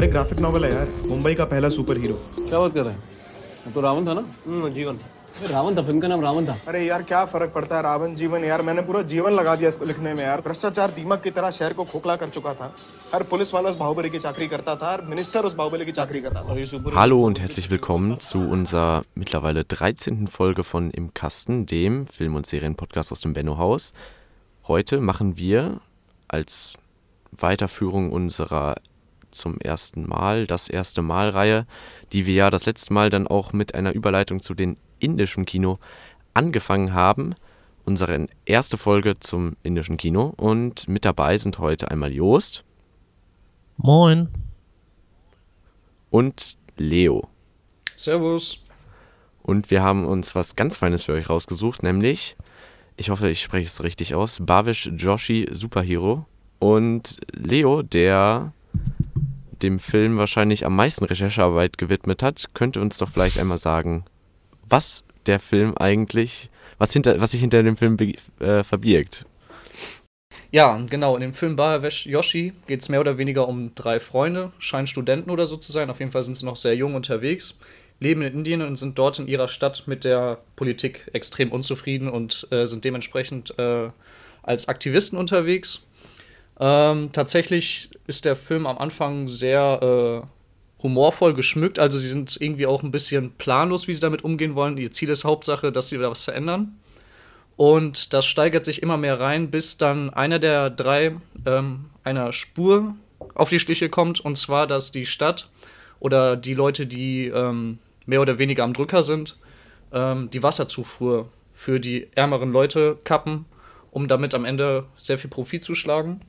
अरे graphic novel है यार मुंबई का पहला सुपर हीरो क्या बात कर रहे हैं तो रावण था ना जीवन रावण था फिल्म का नाम रावण था अरे यार क्या फर्क पड़ता है रावण जीवन यार मैंने पूरा जीवन लगा दिया इसको लिखने में यार भ्रष्टाचार दीमक की तरह शहर को खोखला कर चुका था हर पुलिस वाला उस बाहुबली की चाकरी करता था हर मिनिस्टर उस बाहुबली की चाकरी करता था Hallo und herzlich willkommen zu unserer mittlerweile 13. Folge von Im Kasten, dem Film- und Serienpodcast aus dem Benno-Haus. Heute machen wir als Weiterführung unserer zum ersten Mal, das erste Mal-Reihe, die wir ja das letzte Mal dann auch mit einer Überleitung zu den indischen Kino angefangen haben. Unsere erste Folge zum indischen Kino. Und mit dabei sind heute einmal Joost Moin. und Leo. Servus. Und wir haben uns was ganz Feines für euch rausgesucht, nämlich, ich hoffe, ich spreche es richtig aus, Bhavish Joshi Superhero. Und Leo, der dem Film wahrscheinlich am meisten Recherchearbeit gewidmet hat, könnte uns doch vielleicht einmal sagen, was der Film eigentlich, was, hinter, was sich hinter dem Film äh, verbirgt. Ja, genau. In dem Film Bahavesh Yoshi geht es mehr oder weniger um drei Freunde, scheinen Studenten oder so zu sein. Auf jeden Fall sind sie noch sehr jung unterwegs, leben in Indien und sind dort in ihrer Stadt mit der Politik extrem unzufrieden und äh, sind dementsprechend äh, als Aktivisten unterwegs. Ähm, tatsächlich ist der Film am Anfang sehr äh, humorvoll geschmückt. Also sie sind irgendwie auch ein bisschen planlos, wie sie damit umgehen wollen. Ihr Ziel ist Hauptsache, dass sie da was verändern. Und das steigert sich immer mehr rein, bis dann einer der drei ähm, einer Spur auf die Schliche kommt. Und zwar, dass die Stadt oder die Leute, die ähm, mehr oder weniger am Drücker sind, ähm, die Wasserzufuhr für die ärmeren Leute kappen, um damit am Ende sehr viel Profit zu schlagen.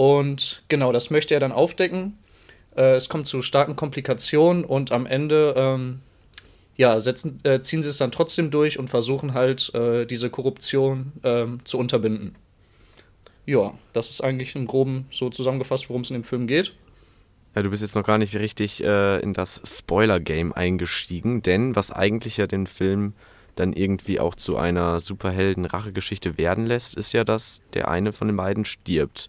Und genau, das möchte er dann aufdecken. Äh, es kommt zu starken Komplikationen und am Ende ähm, ja, setzen, äh, ziehen sie es dann trotzdem durch und versuchen halt, äh, diese Korruption ähm, zu unterbinden. Ja, das ist eigentlich im Groben so zusammengefasst, worum es in dem Film geht. Ja, du bist jetzt noch gar nicht richtig äh, in das Spoiler-Game eingestiegen, denn was eigentlich ja den Film dann irgendwie auch zu einer Superhelden-Rachegeschichte werden lässt, ist ja, dass der eine von den beiden stirbt.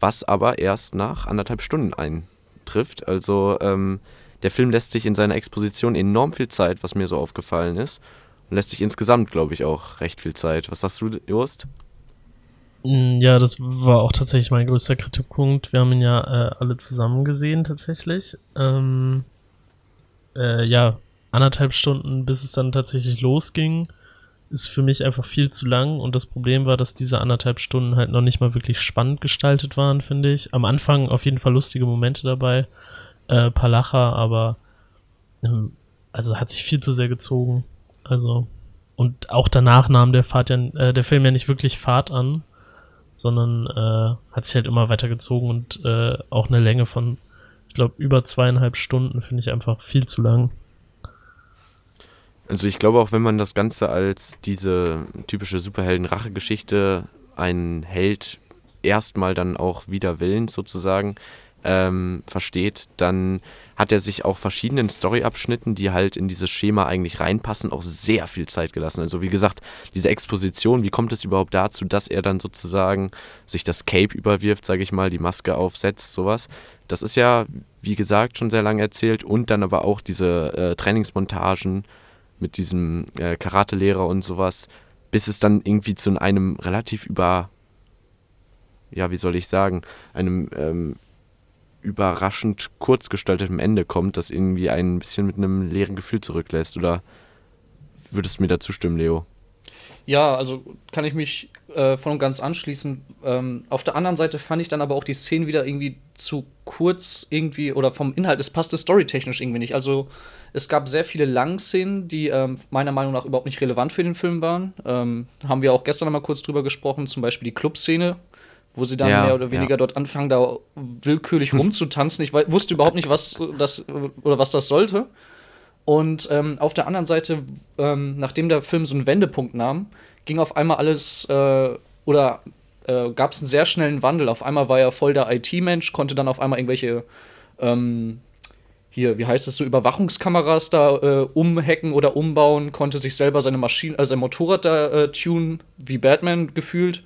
Was aber erst nach anderthalb Stunden eintrifft. Also ähm, der Film lässt sich in seiner Exposition enorm viel Zeit, was mir so aufgefallen ist. Und lässt sich insgesamt, glaube ich, auch recht viel Zeit. Was sagst du, Jost? Mm, Ja, das war auch tatsächlich mein größter Kritikpunkt. Wir haben ihn ja äh, alle zusammen gesehen, tatsächlich. Ähm, äh, ja, anderthalb Stunden, bis es dann tatsächlich losging, ist für mich einfach viel zu lang. Und das Problem war, dass diese anderthalb Stunden halt noch nicht mal wirklich spannend gestaltet waren, finde ich. Am Anfang auf jeden Fall lustige Momente dabei, äh, paar Lacher, aber ähm, also hat sich viel zu sehr gezogen. Also und auch danach nahm der Fahrt ja, äh, der Film ja nicht wirklich Fahrt an, sondern äh, hat sich halt immer weiter gezogen und äh, auch eine Länge von, ich glaube, über zweieinhalb Stunden finde ich einfach viel zu lang. Also ich glaube auch, wenn man das Ganze als diese typische Superhelden-Rache-Geschichte einen Held erstmal dann auch wider Willen sozusagen ähm, versteht, dann hat er sich auch verschiedenen Storyabschnitten, die halt in dieses Schema eigentlich reinpassen, auch sehr viel Zeit gelassen. Also wie gesagt, diese Exposition, wie kommt es überhaupt dazu, dass er dann sozusagen sich das Cape überwirft, sage ich mal, die Maske aufsetzt, sowas. Das ist ja, wie gesagt, schon sehr lange erzählt und dann aber auch diese äh, Trainingsmontagen mit diesem äh, Karatelehrer und sowas, bis es dann irgendwie zu einem relativ über, ja, wie soll ich sagen, einem ähm, überraschend kurz gestalteten Ende kommt, das irgendwie ein bisschen mit einem leeren Gefühl zurücklässt. Oder würdest du mir dazu stimmen, Leo? Ja, also kann ich mich äh, voll und ganz anschließen. Ähm, auf der anderen Seite fand ich dann aber auch die Szenen wieder irgendwie zu kurz irgendwie oder vom Inhalt, es passte storytechnisch irgendwie nicht. Also es gab sehr viele Langszenen, die ähm, meiner Meinung nach überhaupt nicht relevant für den Film waren. Ähm, haben wir auch gestern noch mal kurz drüber gesprochen, zum Beispiel die Clubszene, wo sie dann Ja, mehr oder weniger ja. dort anfangen, da willkürlich rumzutanzen. Ich wusste überhaupt nicht, was das oder was das sollte. Und ähm, auf der anderen Seite, ähm, nachdem der Film so einen Wendepunkt nahm, ging auf einmal alles äh, oder äh, gab es einen sehr schnellen Wandel. Auf einmal war er voll der IT-Mensch, konnte dann auf einmal irgendwelche ähm, hier, wie heißt es so, Überwachungskameras da äh, umhacken oder umbauen, konnte sich selber seine Maschine, also sein Motorrad da äh, tunen, wie Batman gefühlt.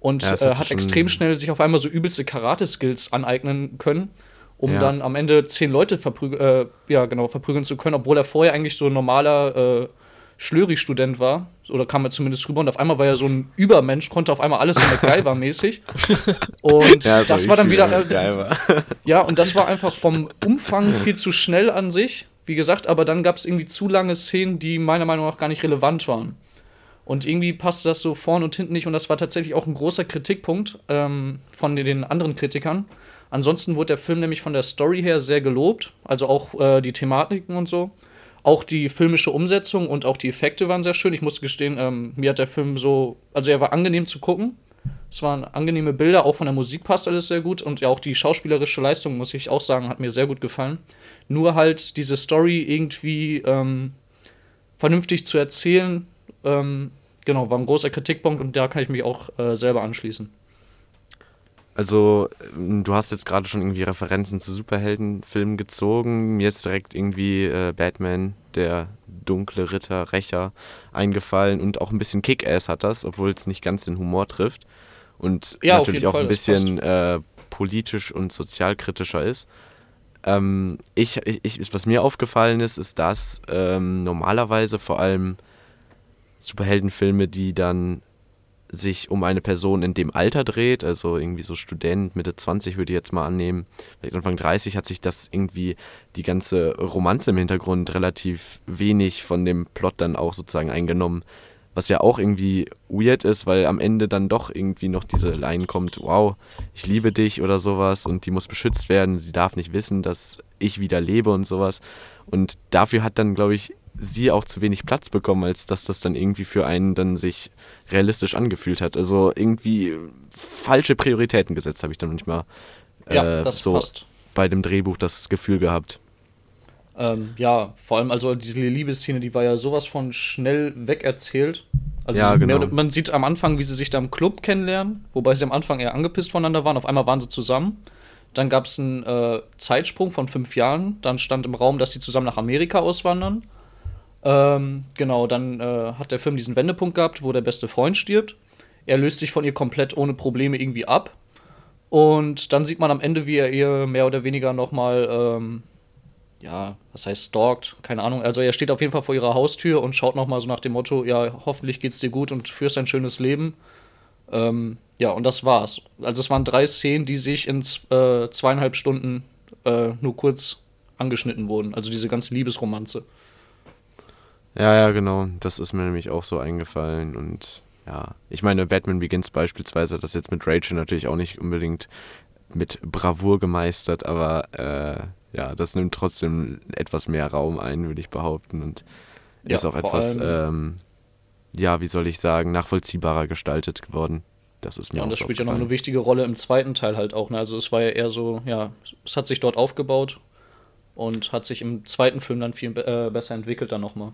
Und Ja, äh, hat extrem schnell sich auf einmal so übelste Karate-Skills aneignen können. um Ja. dann am Ende zehn Leute verprüg äh, ja, genau, verprügeln zu können, obwohl er vorher eigentlich so ein normaler äh, Schlöri-Student war. Oder kam er zumindest rüber. Und auf einmal war er so ein Übermensch, konnte auf einmal alles so MacGyver-mäßig. Und das war dann wieder. Äh, geil. ja, und das war einfach vom Umfang viel zu schnell an sich. Wie gesagt, aber dann gab es irgendwie zu lange Szenen, die meiner Meinung nach gar nicht relevant waren. Und irgendwie passte das so vorne und hinten nicht. Und das war tatsächlich auch ein großer Kritikpunkt ähm, von den anderen Kritikern. Ansonsten wurde der Film nämlich von der Story her sehr gelobt. Also auch äh, die Thematiken und so. Auch die filmische Umsetzung und auch die Effekte waren sehr schön. Ich muss gestehen, ähm, mir hat der Film so, also er war angenehm zu gucken. Es waren angenehme Bilder, auch von der Musik passt alles sehr gut und ja auch die schauspielerische Leistung, muss ich auch sagen, hat mir sehr gut gefallen. Nur halt diese Story irgendwie ähm, vernünftig zu erzählen, ähm, genau, war ein großer Kritikpunkt und da kann ich mich auch äh, selber anschließen. Also, ähm, du hast jetzt gerade schon irgendwie Referenzen zu Superheldenfilmen gezogen. Mir ist direkt irgendwie äh, Batman, der dunkle Ritter, Rächer eingefallen und auch ein bisschen Kick-Ass hat das, obwohl es nicht ganz den Humor trifft. Und Ja, natürlich auch Fall, ein bisschen äh, politisch und sozialkritischer ist. Ähm, ich, ich, was mir aufgefallen ist, ist, dass ähm, normalerweise vor allem Superheldenfilme, die dann sich um eine Person in dem Alter dreht, also irgendwie so Student, Mitte 20 würde ich jetzt mal annehmen, vielleicht Anfang 30 hat sich das irgendwie die ganze Romanze im Hintergrund relativ wenig von dem Plot dann auch sozusagen eingenommen. Was ja auch irgendwie weird ist, weil am Ende dann doch irgendwie noch diese Line kommt, wow, ich liebe dich oder sowas und die muss beschützt werden, sie darf nicht wissen, dass ich wieder lebe und sowas. Und dafür hat dann, glaube ich, sie auch zu wenig Platz bekommen, als dass das dann irgendwie für einen dann sich realistisch angefühlt hat. Also irgendwie falsche Prioritäten gesetzt, habe ich dann manchmal Ja, äh, das so passt. bei dem Drehbuch das Gefühl gehabt. Ähm, ja, vor allem also diese Liebesszene, die war ja sowas von schnell wegerzählt. Also Ja, genau. man sieht am Anfang, wie sie sich da im Club kennenlernen, wobei sie am Anfang eher angepisst voneinander waren. Auf einmal waren sie zusammen. Dann gab es einen äh, Zeitsprung von fünf Jahren. Dann stand im Raum, dass sie zusammen nach Amerika auswandern. Ähm, genau, dann äh, hat der Film diesen Wendepunkt gehabt, wo der beste Freund stirbt. Er löst sich von ihr komplett ohne Probleme irgendwie ab. Und dann sieht man am Ende, wie er ihr mehr oder weniger nochmal, ähm, ja, was heißt stalkt, keine Ahnung. Also er steht auf jeden Fall vor ihrer Haustür und schaut nochmal so nach dem Motto, ja, hoffentlich geht's dir gut und führst ein schönes Leben. Ähm, ja, und das war's. Also es waren drei Szenen, die sich in äh, zweieinhalb Stunden äh, nur kurz angeschnitten wurden. Also diese ganze Liebesromanze. Ja, ja, genau. Das ist mir nämlich auch so eingefallen. Und ja, ich meine, Batman Begins beispielsweise hat das jetzt mit Rachel natürlich auch nicht unbedingt mit Bravour gemeistert, aber äh, ja, das nimmt trotzdem etwas mehr Raum ein, würde ich behaupten. Und Ja, ist auch etwas, ähm, ja, wie soll ich sagen, nachvollziehbarer gestaltet geworden. Das ist mir Ja, und das spielt ja noch eine wichtige Rolle im zweiten Teil halt auch. Ne? Also es war ja eher so, ja, es hat sich dort aufgebaut und hat sich im zweiten Film dann viel äh, besser entwickelt dann nochmal.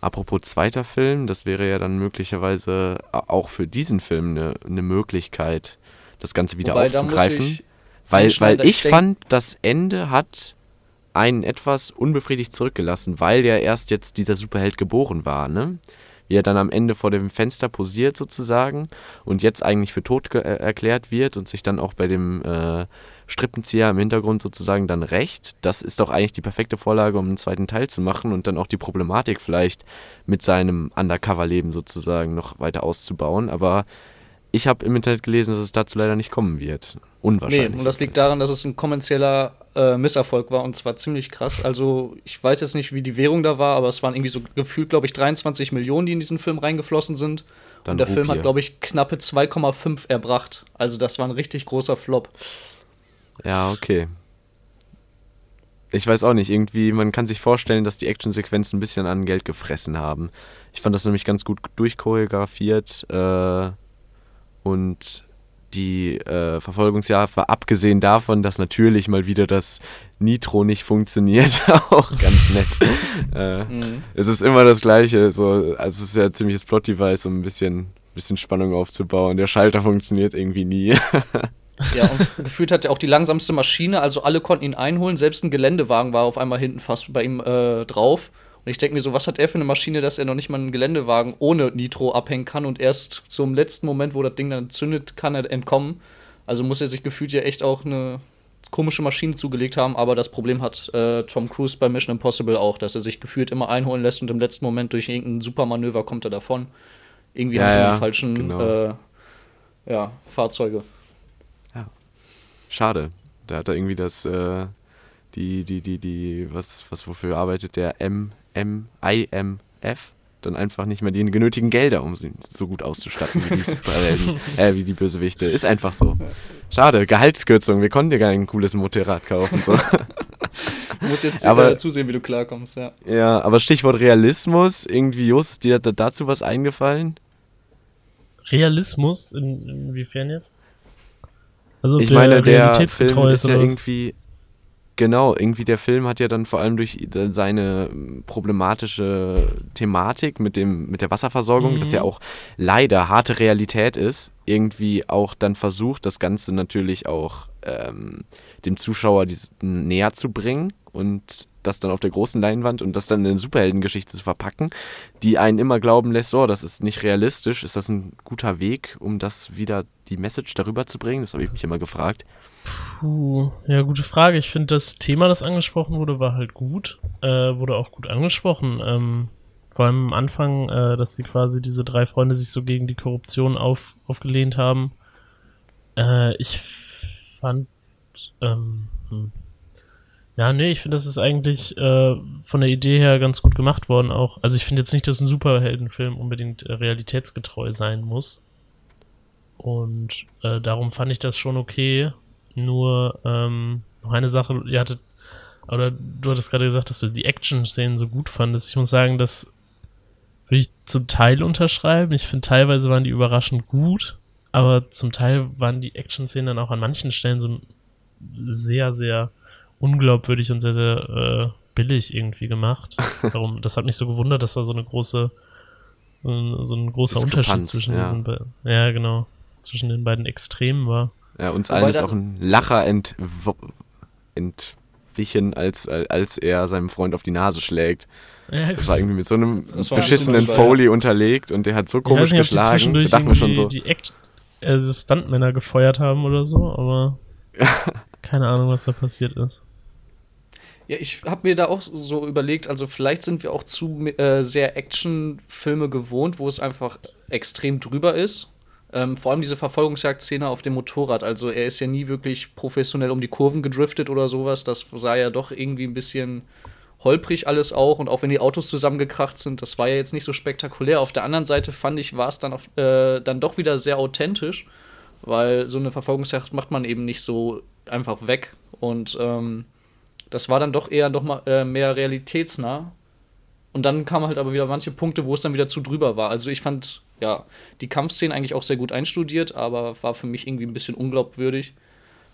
Apropos zweiter Film, das wäre ja dann möglicherweise a- auch für diesen Film eine, eine Möglichkeit, das Ganze wieder Wobei, aufzugreifen. ich weil, weil ich fand, das Ende hat einen etwas unbefriedigt zurückgelassen, weil ja erst jetzt dieser Superheld geboren war, ne? Wie er dann am Ende vor dem Fenster posiert sozusagen und jetzt eigentlich für tot äh, erklärt wird und sich dann auch bei dem äh, Strippenzieher im Hintergrund sozusagen dann rächt. Das ist doch eigentlich die perfekte Vorlage, um einen zweiten Teil zu machen und dann auch die Problematik vielleicht mit seinem Undercover-Leben sozusagen noch weiter auszubauen. Aber ich habe im Internet gelesen, dass es dazu leider nicht kommen wird. Unwahrscheinlich. Nee, und das liegt daran, dass es ein kommerzieller äh, Misserfolg war und zwar ziemlich krass. Also, ich weiß jetzt nicht, wie die Währung da war, aber es waren irgendwie so gefühlt, glaube ich, 23 Millionen, die in diesen Film reingeflossen sind. Dann und der Film hat, Rupie. glaube ich, knappe 2,5 erbracht. Also, das war ein richtig großer Flop. Ja, okay. Ich weiß auch nicht, irgendwie, man kann sich vorstellen, dass die Actionsequenzen ein bisschen an Geld gefressen haben. Ich fand das nämlich ganz gut durchchoreografiert äh, und die äh, Verfolgungsjagd war abgesehen davon, dass natürlich mal wieder das Nitro nicht funktioniert, auch ganz nett. äh, Mhm. Es ist immer das Gleiche, so, also es ist ja ein ziemliches Plot-Device, um ein bisschen, bisschen Spannung aufzubauen. Der Schalter funktioniert irgendwie nie. Ja, und gefühlt hat er auch die langsamste Maschine, also alle konnten ihn einholen, selbst ein Geländewagen war auf einmal hinten fast bei ihm äh, drauf. Und ich denke mir so, was hat er für eine Maschine, dass er noch nicht mal einen Geländewagen ohne Nitro abhängen kann und erst so im letzten Moment, wo das Ding dann zündet, kann er entkommen. Also muss er sich gefühlt ja echt auch eine komische Maschinen zugelegt haben, aber das Problem hat äh, Tom Cruise bei Mission Impossible auch, dass er sich gefühlt immer einholen lässt und im letzten Moment durch irgendein Supermanöver kommt er davon. Irgendwie Ja, haben sie ja, die falschen genau. äh, ja, Fahrzeuge. Schade. Da hat er irgendwie das, äh, die, die, die, die, was, was, wofür arbeitet der M, M, IMF? Dann einfach nicht mehr die genötigen Gelder, um sie so gut auszustatten wie die Superhelden, äh, wie die Bösewichte. Ist einfach so. Schade, Gehaltskürzung. Wir konnten dir gar ein cooles Motorrad kaufen. So. Du musst jetzt Aber- zusehen, wie du klarkommst, ja. ja, aber Stichwort Realismus. Irgendwie, Jos, ist dir da- dazu was eingefallen? Realismus? In, inwiefern jetzt? Also Ich meine, der Film ist ja irgendwie. Genau, irgendwie der Film hat ja dann vor allem durch seine problematische Thematik mit, dem, mit der Wasserversorgung, das Mhm. ja auch leider harte Realität ist, irgendwie auch dann versucht, das Ganze natürlich auch ähm, dem Zuschauer näher zu bringen und das dann auf der großen Leinwand und das dann in eine Superheldengeschichte zu verpacken, die einen immer glauben lässt, so, das ist nicht realistisch, ist das ein guter Weg, um das wieder die Message darüber zu bringen? Das habe ich mich immer gefragt. Puh, ja, gute Frage. Ich finde, das Thema, das angesprochen wurde, war halt gut. Äh, wurde auch gut angesprochen. Ähm, vor allem am Anfang, äh, dass sie quasi diese drei Freunde sich so gegen die Korruption auf, aufgelehnt haben. Äh, ich fand, ähm, hm. Ja, nee, ich finde, das ist eigentlich äh, von der Idee her ganz gut gemacht worden auch. Also ich finde jetzt nicht, dass ein Superheldenfilm unbedingt äh, realitätsgetreu sein muss. Und äh, darum fand ich das schon okay. Nur ähm, noch eine Sache, ihr hattet, oder du hattest gerade gesagt, dass du die Action-Szenen so gut fandest. Ich muss sagen, das würde ich zum Teil unterschreiben. Ich finde, teilweise waren die überraschend gut, aber zum Teil waren die Action-Szenen dann auch an manchen Stellen so sehr, sehr unglaubwürdig und sehr, sehr äh, billig irgendwie gemacht. Darum, das hat mich so gewundert, dass da so eine große, so ein, so ein großer Unterschied Diskrepanz, zwischen ja. diesen beiden, ja genau, zwischen den beiden Extremen war. Ja, uns allen ist auch ein Lacher entw entwichen, als, als er seinem Freund auf die Nase schlägt. Ja, Das war irgendwie mit so einem ein beschissenen Foley unterlegt und der hat so komisch nicht, geschlagen. Da dachten wir schon so, die Act also Stuntmänner gefeuert haben oder so, aber keine Ahnung, was da passiert ist. Ja, ich habe mir da auch so überlegt, also vielleicht sind wir auch zu äh, sehr Actionfilme gewohnt, wo es einfach extrem drüber ist. Ähm, vor allem diese Verfolgungsjagd-Szene auf dem Motorrad. Also er ist ja nie wirklich professionell um die Kurven gedriftet oder sowas. Das sah ja doch irgendwie ein bisschen holprig alles auch. Und auch wenn die Autos zusammengekracht sind, das war ja jetzt nicht so spektakulär. Auf der anderen Seite fand ich, war es dann, äh, dann doch wieder sehr authentisch, weil so eine Verfolgungsjagd macht man eben nicht so einfach weg. Und ähm, das war dann doch eher noch mal äh, mehr realitätsnah. Und dann kamen halt aber wieder manche Punkte, wo es dann wieder zu drüber war. Also ich fand, ja, die Kampfszenen eigentlich auch sehr gut einstudiert, aber war für mich irgendwie ein bisschen unglaubwürdig,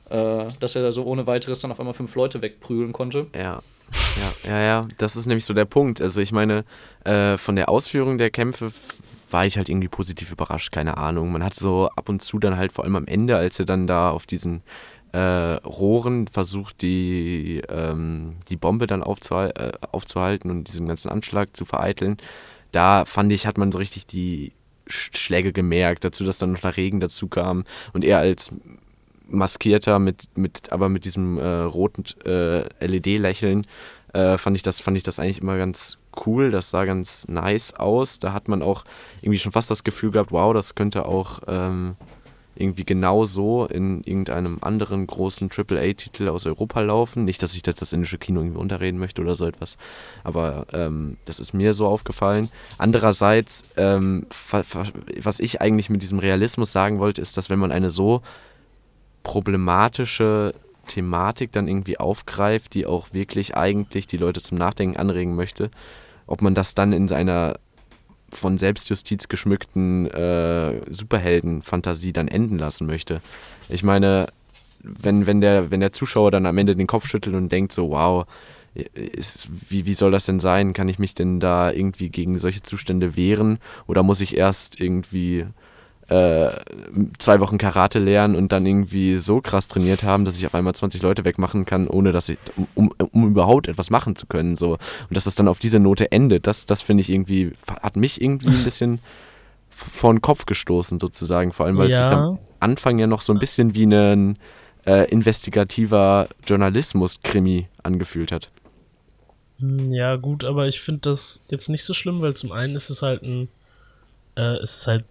äh, dass er da so ohne weiteres dann auf einmal fünf Leute wegprügeln konnte. ja. Ja, ja, ja, das ist nämlich so der Punkt. Also ich meine, äh, von der Ausführung der Kämpfe war ich halt irgendwie positiv überrascht, keine Ahnung. Man hat so ab und zu dann halt vor allem am Ende, als er dann da auf diesen äh, Rohren versucht, die, ähm, die Bombe dann aufzuhal äh, aufzuhalten und diesen ganzen Anschlag zu vereiteln, da fand ich, hat man so richtig die Sch Schläge gemerkt, dazu, dass dann noch der Regen dazu kam. Und er als maskierter mit, mit aber mit diesem äh, roten äh, LED-Lächeln äh, fand ich das fand ich das eigentlich immer ganz cool. Das sah ganz nice aus. Da hat man auch irgendwie schon fast das Gefühl gehabt wow das könnte auch ähm, irgendwie genau so in irgendeinem anderen großen AAA-Titel aus Europa laufen. Nicht dass ich das, das indische Kino irgendwie unterreden möchte oder so etwas aber ähm, das ist mir so aufgefallen. Andererseits ähm, was ich eigentlich mit diesem Realismus sagen wollte ist dass wenn man eine so problematische Thematik dann irgendwie aufgreift, die auch wirklich eigentlich die Leute zum Nachdenken anregen möchte, ob man das dann in seiner von Selbstjustiz geschmückten äh, Superhelden-Fantasie dann enden lassen möchte. Ich meine, wenn, wenn, der, wenn der Zuschauer dann am Ende den Kopf schüttelt und denkt so, wow, ist, wie, wie soll das denn sein? Kann ich mich denn da irgendwie gegen solche Zustände wehren? Oder muss ich erst irgendwie äh, zwei Wochen Karate lernen und dann irgendwie so krass trainiert haben, dass ich auf einmal 20 Leute wegmachen kann, ohne dass ich, um, um, überhaupt etwas machen zu können. So. Und dass das dann auf diese Note endet, das, das finde ich irgendwie, hat mich irgendwie ein bisschen vor den Kopf gestoßen, sozusagen. Vor allem, weil es sich Ja. am Anfang ja noch so ein bisschen wie ein äh, investigativer Journalismus-Krimi angefühlt hat. Hm, Ja, gut, aber ich finde das jetzt nicht so schlimm, weil zum einen ist es halt ein, äh, es ist halt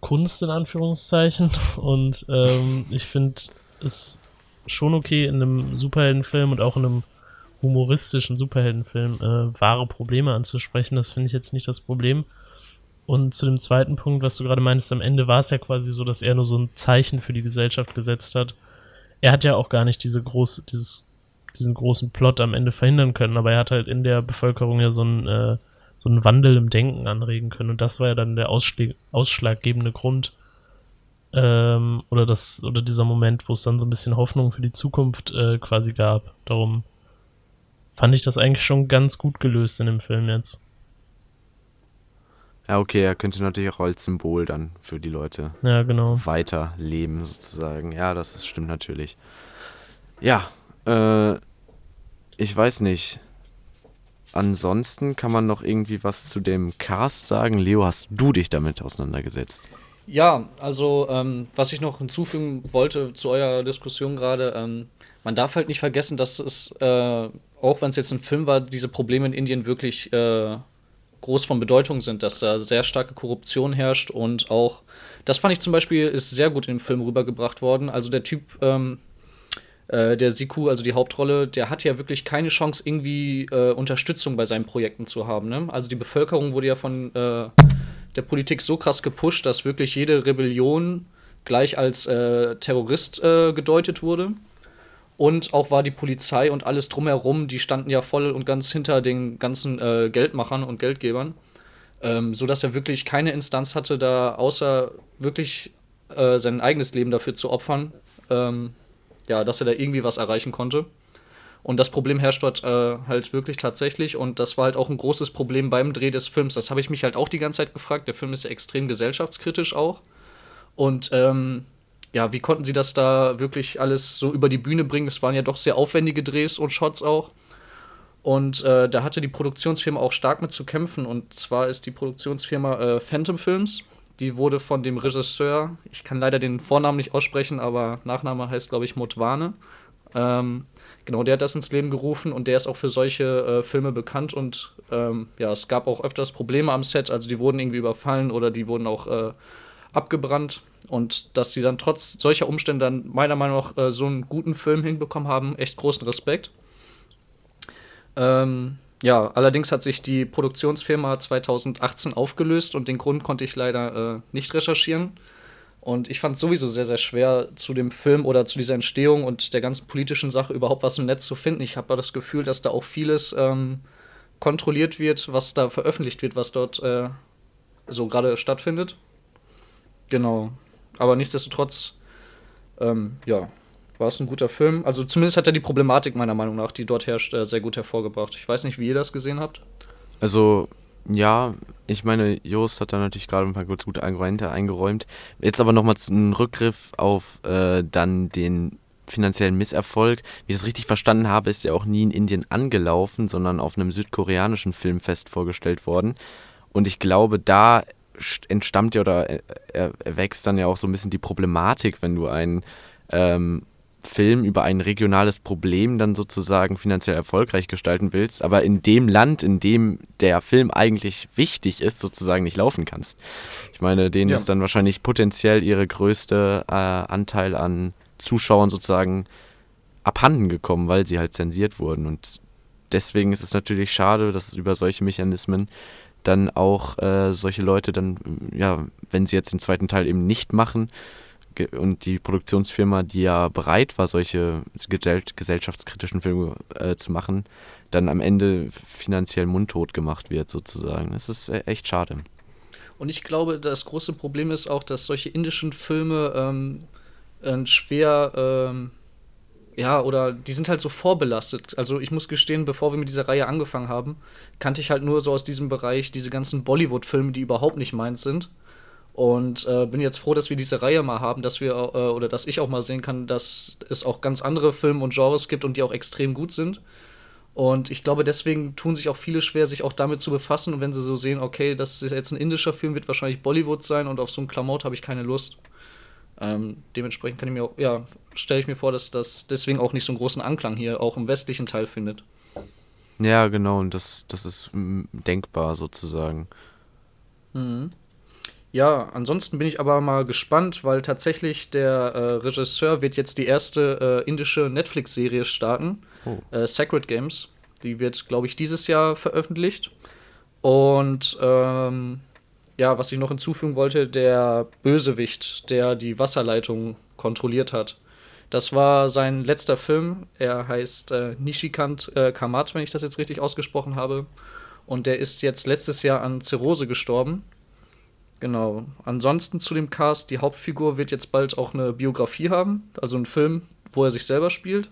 Kunst in Anführungszeichen und ähm, ich finde es schon okay in einem Superheldenfilm und auch in einem humoristischen Superheldenfilm äh, wahre Probleme anzusprechen. Das finde ich jetzt nicht das Problem. Und zu dem zweiten Punkt, was du gerade meinst, am Ende war es ja quasi so, dass er nur so ein Zeichen für die Gesellschaft gesetzt hat. Er hat ja auch gar nicht diese große, dieses, diesen großen Plot am Ende verhindern können, aber er hat halt in der Bevölkerung ja so einen, äh, so einen Wandel im Denken anregen können. Und das war ja dann der ausschlag ausschlaggebende Grund, ähm, oder das, oder dieser Moment, wo es dann so ein bisschen Hoffnung für die Zukunft äh, quasi gab. Darum fand ich das eigentlich schon ganz gut gelöst in dem Film jetzt. Ja, okay, er könnte natürlich auch als Symbol dann für die Leute Ja, genau. weiterleben, sozusagen. Ja, das ist, stimmt natürlich. Ja, äh, ich weiß nicht. Ansonsten kann man noch irgendwie was zu dem Cast sagen. Leo, hast du dich damit auseinandergesetzt? Ja, also ähm, was ich noch hinzufügen wollte zu eurer Diskussion gerade, ähm, man darf halt nicht vergessen, dass es, äh, auch wenn es jetzt ein Film war, diese Probleme in Indien wirklich äh, groß von Bedeutung sind, dass da sehr starke Korruption herrscht und auch, das fand ich zum Beispiel, ist sehr gut dem Film rübergebracht worden. Also der Typ, ähm, äh, der Siku, also die Hauptrolle, der hat ja wirklich keine Chance, irgendwie äh, Unterstützung bei seinen Projekten zu haben. Ne? Also die Bevölkerung wurde ja von äh, der Politik so krass gepusht, dass wirklich jede Rebellion gleich als äh, Terrorist äh, gedeutet wurde. Und auch war die Polizei und alles drumherum, die standen ja voll und ganz hinter den ganzen Geldmachern und Geldgebern. Ähm, so dass er wirklich keine Instanz hatte, da außer wirklich sein eigenes Leben dafür zu opfern, ähm, ja, dass er da irgendwie was erreichen konnte. Und das Problem herrscht dort äh, halt wirklich tatsächlich. Und das war halt auch ein großes Problem beim Dreh des Films. Das habe ich mich halt auch die ganze Zeit gefragt. Der Film ist ja extrem gesellschaftskritisch auch. Und ähm, ja, wie konnten sie das da wirklich alles so über die Bühne bringen? Es waren ja doch sehr aufwendige Drehs und Shots auch. Und äh, da hatte die Produktionsfirma auch stark mit zu kämpfen. Und zwar ist die Produktionsfirma äh, Phantom Films. Die wurde von dem Regisseur, ich kann leider den Vornamen nicht aussprechen, aber Nachname heißt, glaube ich, Motwane. Ähm, genau, der hat das ins Leben gerufen und der ist auch für solche äh, Filme bekannt. Und ähm, ja, es gab auch öfters Probleme am Set. Also die wurden irgendwie überfallen oder die wurden auch äh, abgebrannt. Und dass sie dann trotz solcher Umstände dann meiner Meinung nach äh, so einen guten Film hinbekommen haben, echt großen Respekt. Ähm, ja, allerdings hat sich die Produktionsfirma 2018 aufgelöst und den Grund konnte ich leider äh, nicht recherchieren. Und ich fand es sowieso sehr, sehr schwer, zu dem Film oder zu dieser Entstehung und der ganzen politischen Sache überhaupt was im Netz zu finden. Ich habe das Gefühl, dass da auch vieles ähm, kontrolliert wird, was da veröffentlicht wird, was dort äh, so gerade stattfindet. Genau. Aber nichtsdestotrotz, ähm, ja, war es ein guter Film. Also zumindest hat er die Problematik meiner Meinung nach, die dort herrscht, äh, sehr gut hervorgebracht. Ich weiß nicht, wie ihr das gesehen habt. Also, ja, ich meine, Jost hat da natürlich gerade ein paar gut- gute Argumente eingeräumt. Jetzt aber nochmal einen Rückgriff auf äh, dann den finanziellen Misserfolg. Wie ich das richtig verstanden habe, ist er auch nie in Indien angelaufen, sondern auf einem südkoreanischen Filmfest vorgestellt worden. Und ich glaube, da st- entstammt ja oder er- er- erwächst dann ja auch so ein bisschen die Problematik, wenn du einen ähm, Film über ein regionales Problem dann sozusagen finanziell erfolgreich gestalten willst, aber in dem Land, in dem der Film eigentlich wichtig ist, sozusagen nicht laufen kannst. Ich meine, denen Ja. ist dann wahrscheinlich potenziell ihre größte äh, Anteil an Zuschauern sozusagen abhanden gekommen, weil sie halt zensiert wurden. Und deswegen ist es natürlich schade, dass über solche Mechanismen dann auch äh, solche Leute dann, ja, wenn sie jetzt den zweiten Teil eben nicht machen und die Produktionsfirma, die ja bereit war, solche gesell gesellschaftskritischen Filme äh, zu machen, dann am Ende finanziell mundtot gemacht wird sozusagen. Das ist äh, echt schade. Und ich glaube, das große Problem ist auch, dass solche indischen Filme ähm, äh, schwer, ähm, ja, oder die sind halt so vorbelastet. Also ich muss gestehen, bevor wir mit dieser Reihe angefangen haben, kannte ich halt nur so aus diesem Bereich diese ganzen Bollywood-Filme, die überhaupt nicht meins sind. Und äh, bin jetzt froh, dass wir diese Reihe mal haben, dass wir äh, oder dass ich auch mal sehen kann, dass es auch ganz andere Filme und Genres gibt und die auch extrem gut sind. Und ich glaube, deswegen tun sich auch viele schwer, sich auch damit zu befassen. Und wenn sie so sehen, okay, das ist jetzt ein indischer Film, wird wahrscheinlich Bollywood sein und auf so einen Klamaut habe ich keine Lust. Ähm, dementsprechend kann ich mir auch, ja, stelle ich mir vor, dass das deswegen auch nicht so einen großen Anklang hier auch im westlichen Teil findet. Ja, genau, und das, das ist denkbar sozusagen. Ja, ansonsten bin ich aber mal gespannt, weil tatsächlich der äh, Regisseur wird jetzt die erste äh, indische Netflix-Serie starten, äh, Sacred Games. Die wird, glaube ich, dieses Jahr veröffentlicht. Und ähm, ja, was ich noch hinzufügen wollte, der Bösewicht, der die Wasserleitung kontrolliert hat. Das war sein letzter Film. Er heißt äh, Nishikant äh, Kamat, wenn ich das jetzt richtig ausgesprochen habe. Und der ist jetzt letztes Jahr an Zirrhose gestorben. Genau. Ansonsten zu dem Cast, die Hauptfigur wird jetzt bald auch eine Biografie haben, also einen Film, wo er sich selber spielt.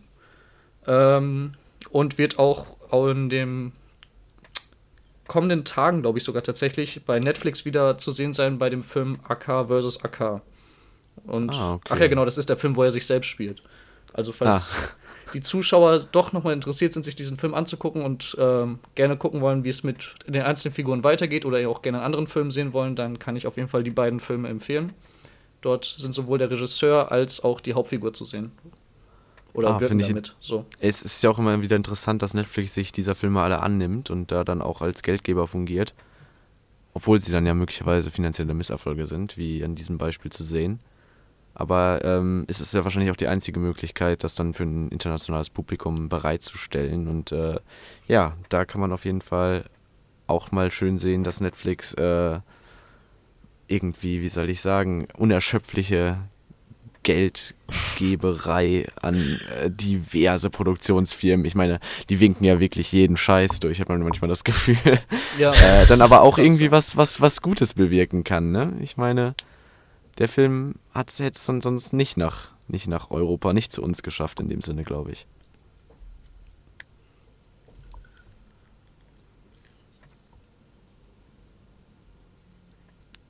Ähm, und wird auch in den kommenden Tagen, glaube ich sogar tatsächlich, bei Netflix wieder zu sehen sein bei dem Film AK vs. AK. Und Ah, okay. ach ja, genau, das ist der Film, wo er sich selbst spielt. Also falls die Zuschauer doch nochmal interessiert sind, sich diesen Film anzugucken und ähm, gerne gucken wollen, wie es mit den einzelnen Figuren weitergeht oder auch gerne einen anderen Film sehen wollen, dann kann ich auf jeden Fall die beiden Filme empfehlen. Dort sind sowohl der Regisseur als auch die Hauptfigur zu sehen. Oder Ah, wirken ich- damit. So. Es ist ja auch immer wieder interessant, dass Netflix sich dieser Filme alle annimmt und da dann auch als Geldgeber fungiert. Obwohl sie dann ja möglicherweise finanzielle Misserfolge sind, wie an diesem Beispiel zu sehen. Aber ähm, es ist ja wahrscheinlich auch die einzige Möglichkeit, das dann für ein internationales Publikum bereitzustellen. Und äh, ja, da kann man auf jeden Fall auch mal schön sehen, dass Netflix äh, irgendwie, wie soll ich sagen, unerschöpfliche Geldgeberei an äh, diverse Produktionsfirmen. Ich meine, die winken ja wirklich jeden Scheiß durch, hat man manchmal das Gefühl. Ja, äh, dann aber auch irgendwie was, was, was Gutes bewirken kann, ne? Ich meine, der Film hat es jetzt son- sonst nicht nach, nicht nach Europa, nicht zu uns geschafft in dem Sinne, glaube ich.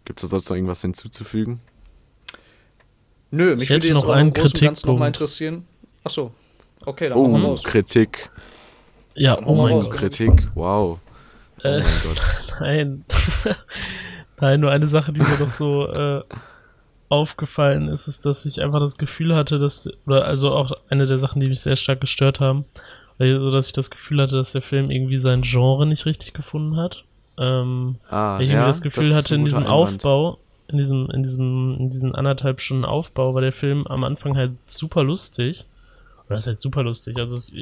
Gibt es da sonst noch irgendwas hinzuzufügen? Nö, mich Ich würde hätte jetzt noch einen im Großen und Ganzen nochmal Kritikpunkt. interessieren. Achso, okay, dann machen wir Oh, raus. Kritik. Ja, Dann oh mein raus. Gott. Kritik, wow. Oh Äh, mein Gott. Nein. Nein, nur eine Sache, die mir doch so äh, aufgefallen ist, ist, dass ich einfach das Gefühl hatte, dass, oder also auch eine der Sachen, die mich sehr stark gestört haben, weil so dass ich das Gefühl hatte, dass der Film irgendwie sein Genre nicht richtig gefunden hat. Ähm, Ah, weil ich irgendwie das Gefühl ist hatte, in diesem Einwand. Aufbau, in diesem, in diesem, in diesen anderthalb Stunden Aufbau war der Film am Anfang halt super lustig. Oder das heißt super lustig, also es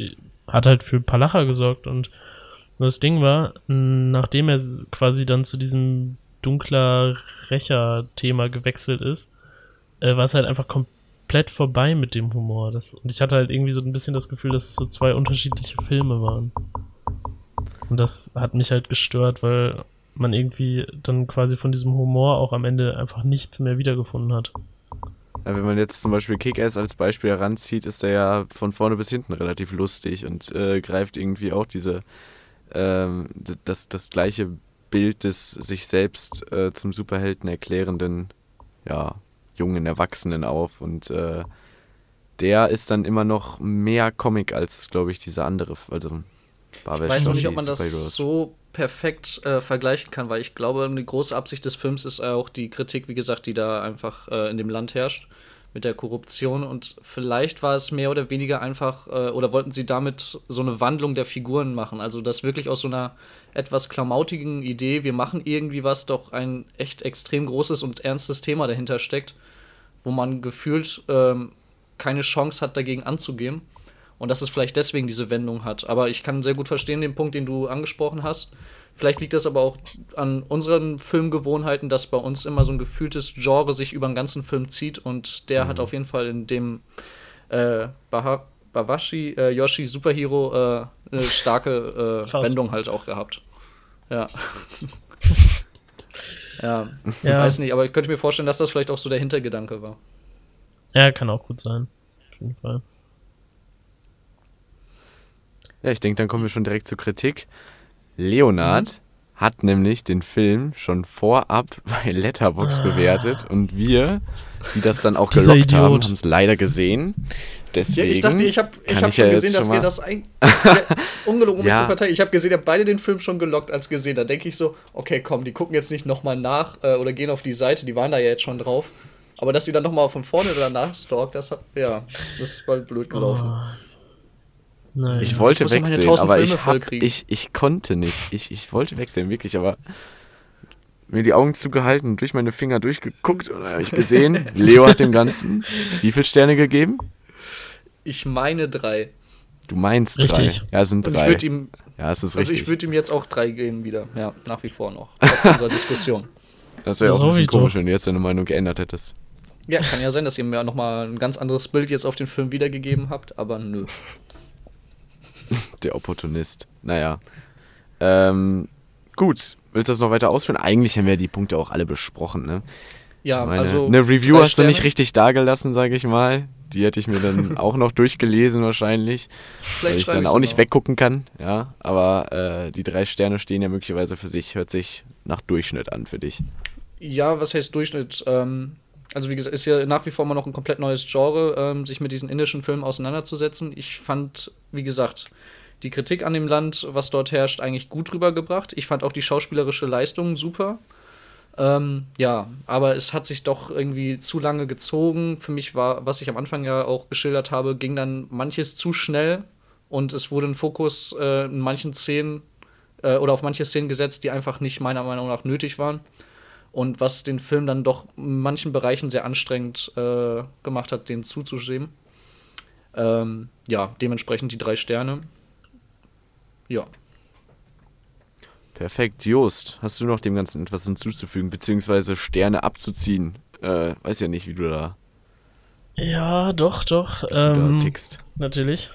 hat halt für ein paar Lacher gesorgt und das Ding war, nachdem er quasi dann zu diesem dunkler Rächer-Thema gewechselt ist, äh, war es halt einfach komplett vorbei mit dem Humor. Das, und ich hatte halt irgendwie so ein bisschen das Gefühl, dass es so zwei unterschiedliche Filme waren. Und das hat mich halt gestört, weil man irgendwie dann quasi von diesem Humor auch am Ende einfach nichts mehr wiedergefunden hat. Ja, wenn man jetzt zum Beispiel Kick-Ass als Beispiel heranzieht, ist er ja von vorne bis hinten relativ lustig und äh, greift irgendwie auch diese ähm, das, das gleiche Bild des sich selbst äh, zum Superhelden erklärenden ja, jungen Erwachsenen auf und äh, der ist dann immer noch mehr Comic als, glaube ich, dieser andere, also Ich weiß auch nicht, ob man das so perfekt äh, vergleichen kann, weil ich glaube, die große Absicht des Films ist auch die Kritik, wie gesagt, die da einfach äh, in dem Land herrscht mit der Korruption und vielleicht war es mehr oder weniger einfach äh, oder wollten sie damit so eine Wandlung der Figuren machen, also dass wirklich aus so einer etwas klamautigen Idee, wir machen irgendwie was, doch ein echt extrem großes und ernstes Thema dahinter steckt, wo man gefühlt ähm, keine Chance hat, dagegen anzugehen. Und dass es vielleicht deswegen diese Wendung hat. Aber ich kann sehr gut verstehen den Punkt, den du angesprochen hast. Vielleicht liegt das aber auch an unseren Filmgewohnheiten, dass bei uns immer so ein gefühltes Genre sich über den ganzen Film zieht. Und der hat auf jeden Fall in dem äh, Baha Bawashi äh, Yoshi Superhero äh, eine starke äh. Wendung halt auch gehabt. Ja. ja. Ich Ja. weiß nicht, aber ich könnte mir vorstellen, dass das vielleicht auch so der Hintergedanke war. Ja, kann auch gut sein. Auf jeden Fall. Ja, ich denke, dann kommen wir schon direkt zur Kritik. Leonard hat nämlich den Film schon vorab bei Letterbox bewertet und wir, die das dann auch Dieser gelockt haben, Idiot. haben es leider gesehen. Ja, Deswegen ich dachte, ich habe ich hab ich schon ja gesehen, dass wir das. Ja, ungelogen, um Ja. mich zu verteidigen. Ich habe gesehen, ihr habt beide den Film schon gelockt als gesehen. Da denke ich so, okay, komm, die gucken jetzt nicht nochmal nach äh, oder gehen auf die Seite, die waren da ja jetzt schon drauf. Aber dass sie dann nochmal von vorne danach stalkt, das hat, ja, das ist bald blöd gelaufen. Oh. Nein. Ich wollte wechseln, 1000 aber Filme ich, hab, ich, ich konnte nicht. Ich, ich wollte wechseln, wirklich, aber mir die Augen zugehalten und durch meine Finger durchgeguckt und dann habe ich gesehen, Leo hat dem Ganzen wie viele Sterne gegeben? Ich meine drei. Du meinst Richtig. drei. Ja, es sind ich drei. würde ihm, ja, es ist also richtig. ich würde ihm jetzt auch drei geben wieder. Ja, nach wie vor noch. Trotz unserer Diskussion. das wäre auch ein bisschen ich komisch, wenn du jetzt deine Meinung geändert hättest. Ja, kann ja sein, dass ihr mir nochmal ein ganz anderes Bild jetzt auf den Film wiedergegeben habt, aber nö. Der Opportunist. Naja. Ähm, gut. Willst du das noch weiter ausführen? Eigentlich haben wir die Punkte auch alle besprochen, ne? Ja, Meine, also. eine Review hast du nicht richtig dagelassen, sage ich mal. Die hätte ich mir dann auch noch durchgelesen wahrscheinlich, weil Vielleicht ich schreibe dann auch nicht weggucken kann. Ja, aber äh, die drei Sterne stehen ja möglicherweise für sich. Hört sich nach Durchschnitt an für dich. Ja, was heißt Durchschnitt? Ähm, also wie gesagt, ist ja nach wie vor mal noch ein komplett neues Genre, ähm, sich mit diesen indischen Filmen auseinanderzusetzen. Ich fand, wie gesagt, die Kritik an dem Land, was dort herrscht, eigentlich gut rübergebracht. Ich fand auch die schauspielerische Leistung super. Ähm, ja, aber es hat sich doch irgendwie zu lange gezogen. Für mich war, was ich am Anfang ja auch geschildert habe, ging dann manches zu schnell und es wurde ein Fokus äh, in manchen Szenen äh, oder auf manche Szenen gesetzt, die einfach nicht meiner Meinung nach nötig waren. Und was den Film dann doch in manchen Bereichen sehr anstrengend äh, gemacht hat, den zuzusehen. Ähm, ja, dementsprechend die drei Sterne. Ja. Perfekt. Jost, hast du noch dem Ganzen etwas hinzuzufügen, beziehungsweise Sterne abzuziehen? Äh, weiß ja nicht, wie du da, Ja, doch, doch. wie du Ähm, da tickst. Natürlich.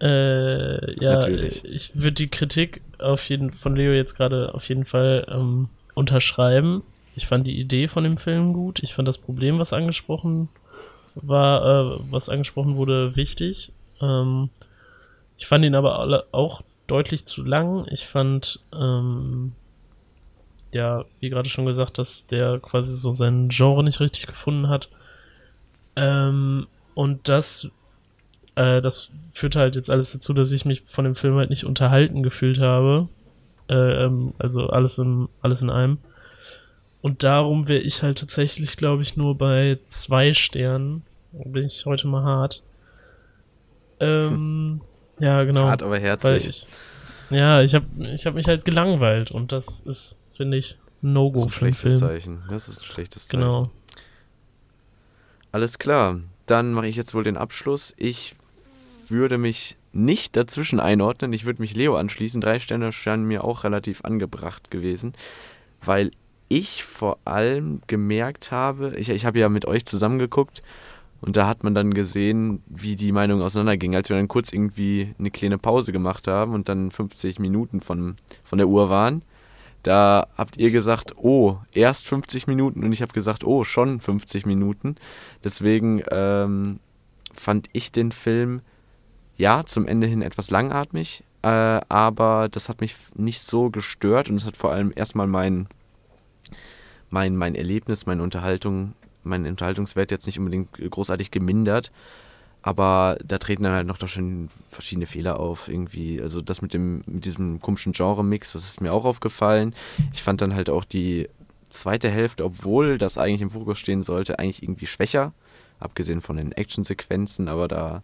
Äh, ja, Natürlich. ich würde die Kritik auf jeden von Leo jetzt gerade auf jeden Fall ähm, unterschreiben. Ich fand die Idee von dem Film gut. Ich fand das Problem, was angesprochen war, äh, was angesprochen wurde, wichtig. Ähm, ich fand ihn aber alle auch deutlich zu lang. Ich fand, ähm, ja, wie gerade schon gesagt, dass der quasi so sein Genre nicht richtig gefunden hat. Ähm, und das äh, das führt halt jetzt alles dazu, dass ich mich von dem Film halt nicht unterhalten gefühlt habe. Äh, ähm, also alles in, alles in einem. Und darum wäre ich halt tatsächlich, glaube ich, nur bei zwei Sternen. Bin ich heute mal hart. Ähm, ja, genau. Hart, aber herzlich. ich, ja, ich habe ich hab mich halt gelangweilt und das ist, finde ich, ein No-Go Das ist ein schlechtes Film. Zeichen. Das ist ein schlechtes Zeichen. Genau. Alles klar. Dann mache ich jetzt wohl den Abschluss. Ich würde mich nicht dazwischen einordnen. Ich würde mich Leo anschließen. Drei Sterne scheinen mir auch relativ angebracht gewesen, weil ich vor allem gemerkt habe, ich, ich habe ja mit euch zusammengeguckt und da hat man dann gesehen, wie die Meinung auseinanderging, als wir dann kurz irgendwie eine kleine Pause gemacht haben und dann 50 Minuten von, von der Uhr waren. Da habt ihr gesagt, oh, erst 50 Minuten und ich habe gesagt, oh, schon 50 Minuten. Deswegen ähm, fand ich den Film ja zum Ende hin etwas langatmig, äh, aber das hat mich nicht so gestört und es hat vor allem erstmal mein, mein, mein Erlebnis, meine Unterhaltung, meinen Unterhaltungswert jetzt nicht unbedingt großartig gemindert. Aber da treten dann halt noch da schon verschiedene Fehler auf, irgendwie. Also das mit dem, mit diesem komischen Genre-Mix, das ist mir auch aufgefallen. Ich fand dann halt auch die zweite Hälfte, obwohl das eigentlich im Fokus stehen sollte, eigentlich irgendwie schwächer. Abgesehen von den Actionsequenzen, aber da.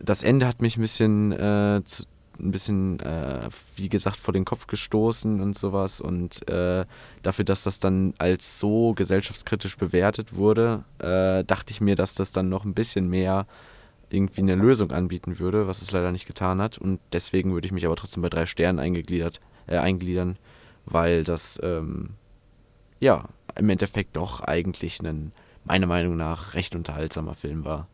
Das Ende hat mich ein bisschen, äh, zu, ein bisschen, äh, wie gesagt, vor den Kopf gestoßen und sowas. Und äh, dafür, dass das dann als so gesellschaftskritisch bewertet wurde, äh, dachte ich mir, dass das dann noch ein bisschen mehr irgendwie eine Lösung anbieten würde, was es leider nicht getan hat. Und deswegen würde ich mich aber trotzdem bei drei Sternen eingegliedert, äh, eingliedern, weil das ähm, ja im Endeffekt doch eigentlich ein, meiner Meinung nach, recht unterhaltsamer Film war.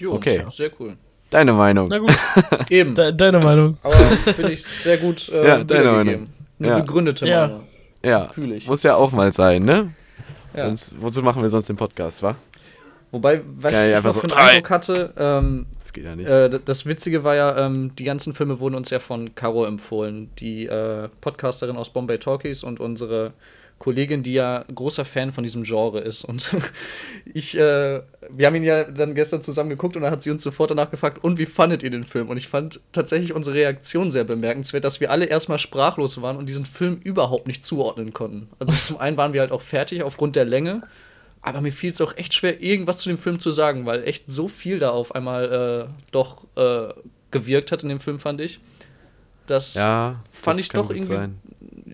Jo, Okay. sehr cool. Deine Meinung? Na gut, Eben. de deine Meinung. Aber finde ich sehr gut äh, Ja, deine. Meinung. Eine Ja. begründete Ja. Meinung. Ja, Fühl ich. muss ja auch mal sein, ne? Ja. Sonst, wozu machen wir sonst den Podcast, wa? Wobei, was Geil, ich noch so für einen drei. Eindruck hatte, ähm, Das geht ja nicht. äh, das Witzige war ja, ähm, die ganzen Filme wurden uns ja von Caro empfohlen, die äh, Podcasterin aus Bombay Talkies und unsere Kollegin, die ja großer Fan von diesem Genre ist. Und ich, äh, wir haben ihn ja dann gestern zusammen geguckt und dann hat sie uns sofort danach gefragt, und wie fandet ihr den Film? Und ich fand tatsächlich unsere Reaktion sehr bemerkenswert, dass wir alle erstmal sprachlos waren und diesen Film überhaupt nicht zuordnen konnten. Also zum einen waren wir halt auch fertig aufgrund der Länge, aber mir fiel es auch echt schwer, irgendwas zu dem Film zu sagen, weil echt so viel da auf einmal äh, doch äh, gewirkt hat in dem Film, fand ich. Das Ja, fand das ich kann doch irgendwie. sein.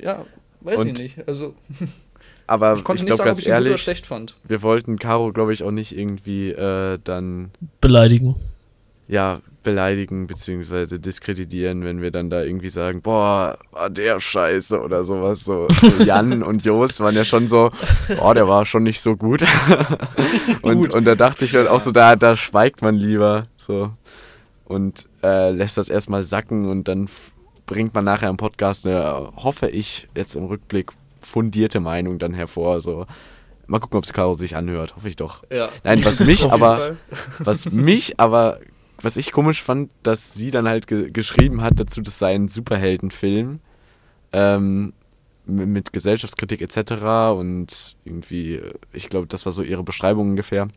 Ja, weiß Und- ich nicht. Also, Aber ich konnte ich nicht glaube sagen, ob ganz ich gut ehrlich, schlecht fand. wir wollten Caro, glaube ich, auch nicht irgendwie äh, dann Beleidigen. ja beleidigen beziehungsweise diskreditieren, wenn wir dann da irgendwie sagen, boah, war der Scheiße oder sowas. So, so Jan und Jost waren ja schon so, boah, der war schon nicht so gut. und, und da dachte ich halt auch so, da, da schweigt man lieber so und äh, lässt das erstmal sacken und dann bringt man nachher im Podcast eine, hoffe ich, jetzt im Rückblick fundierte Meinung dann hervor. So. Mal gucken, ob es Caro sich anhört, hoffe ich doch. Ja. Nein, was mich aber, was mich aber, was ich komisch fand, dass sie dann halt ge geschrieben hat dazu, das sei ein Superheldenfilm ähm, mit Gesellschaftskritik etc. Und irgendwie, äh, ich glaube, das war so ihre Beschreibung ungefähr.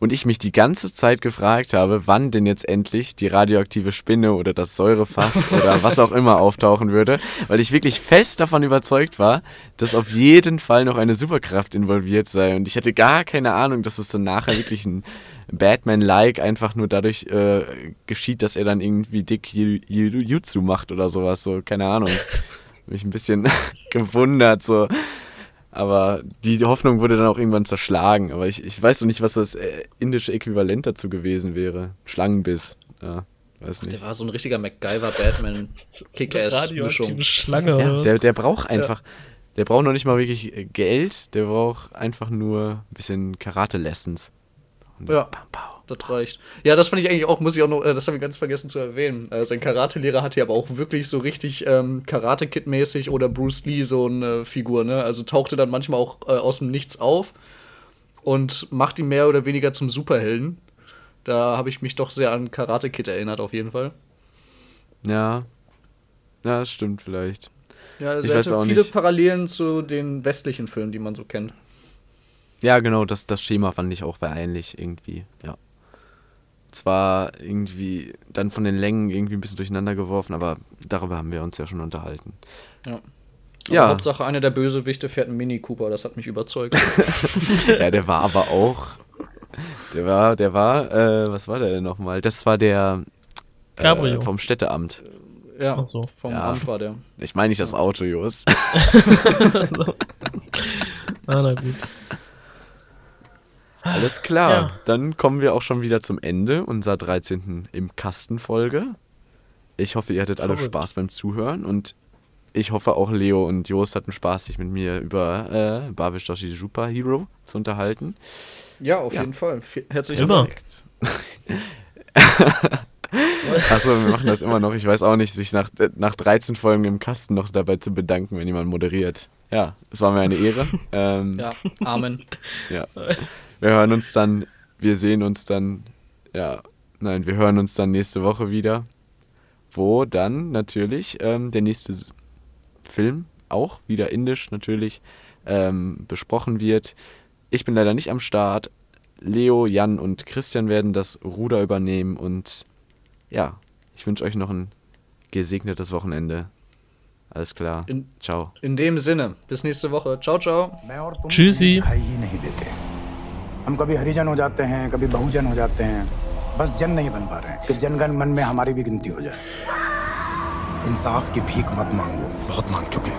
Und ich mich die ganze Zeit gefragt habe, wann denn jetzt endlich die radioaktive Spinne oder das Säurefass oder was auch immer auftauchen würde, weil ich wirklich fest davon überzeugt war, dass auf jeden Fall noch eine Superkraft involviert sei. Und ich hatte gar keine Ahnung, dass es dann nachher wirklich ein Batman-like einfach nur dadurch äh, geschieht, dass er dann irgendwie dick Ju- Ju- Jutsu macht oder sowas. So, keine Ahnung. Mich ein bisschen gewundert, so. Aber die Hoffnung wurde dann auch irgendwann zerschlagen. Aber ich, ich weiß noch nicht, was das äh, indische Äquivalent dazu gewesen wäre. Schlangenbiss. Ja, weiß Der nicht. war so ein richtiger MacGyver-Batman-Kick-Ass-Mischung. Schlange. Ja, der, der braucht einfach. Der braucht noch nicht mal wirklich äh, Geld. Der braucht einfach nur ein bisschen Karate-Lessons. Ja. bam, bam. Das reicht. Ja, das fand ich eigentlich auch, muss ich auch noch, äh, das haben wir ganz vergessen zu erwähnen. Äh, sein Karate-Lehrer hatte ja aber auch wirklich so richtig ähm, Karate-Kid-mäßig oder Bruce Lee so eine Figur, ne? Also tauchte dann manchmal auch äh, aus dem Nichts auf und macht ihn mehr oder weniger zum Superhelden. Da habe ich mich doch sehr an Karate Kid erinnert, auf jeden Fall. Ja. Ja, das stimmt vielleicht. Ja, Ich der weiß auch viele nicht. Parallelen zu den westlichen Filmen, die man so kennt. Ja, genau, das, das Schema fand ich auch ähnlich irgendwie, ja. Zwar irgendwie dann von den Längen irgendwie ein bisschen durcheinander geworfen, aber darüber haben wir uns ja schon unterhalten. Ja. Aber Ja. Hauptsache, einer der Bösewichte fährt einen Mini Cooper, das hat mich überzeugt. Ja, der war aber auch. Der war, der war, äh, was war der denn nochmal? Das war der äh, vom Städteamt. ja, so. vom Ja. Amt war der. Ich meine nicht das Auto, Just. Ah, na gut. Alles klar. Ja. Dann kommen wir auch schon wieder zum Ende unserer 13. im Kasten Folge. Ich hoffe, ihr hattet alle Verrückt. Spaß beim Zuhören und ich hoffe auch Leo und Jost hatten Spaß, sich mit mir über äh, Babish Doshi Super Hero zu unterhalten. Ja, auf Ja. jeden Fall. Herzlichen. Dank. Achso, wir machen das immer noch. Ich weiß auch nicht, sich nach, äh, nach 13 Folgen im Kasten noch dabei zu bedanken, wenn jemand moderiert. Ja, es war mir eine Ehre. Ähm, Ja, Amen. Ja. wir hören uns dann, wir sehen uns dann, ja, nein, wir hören uns dann nächste Woche wieder, wo dann natürlich ähm, der nächste Film, auch wieder indisch natürlich, ähm, besprochen wird. Ich bin leider nicht am Start. Leo, Jan und Christian werden das Ruder übernehmen und ja, ich wünsche euch noch ein gesegnetes Wochenende. Alles klar. In, ciao. In dem Sinne, bis nächste Woche. Ciao, ciao. Tschüssi. हम कभी हरिजन हो जाते हैं, कभी बहुजन हो जाते हैं। बस जन नहीं बन पा रहे हैं कि जनगण मन में हमारी भी गिनती हो जाए। इंसाफ की भीख मत मांगो, बहुत मांग चुके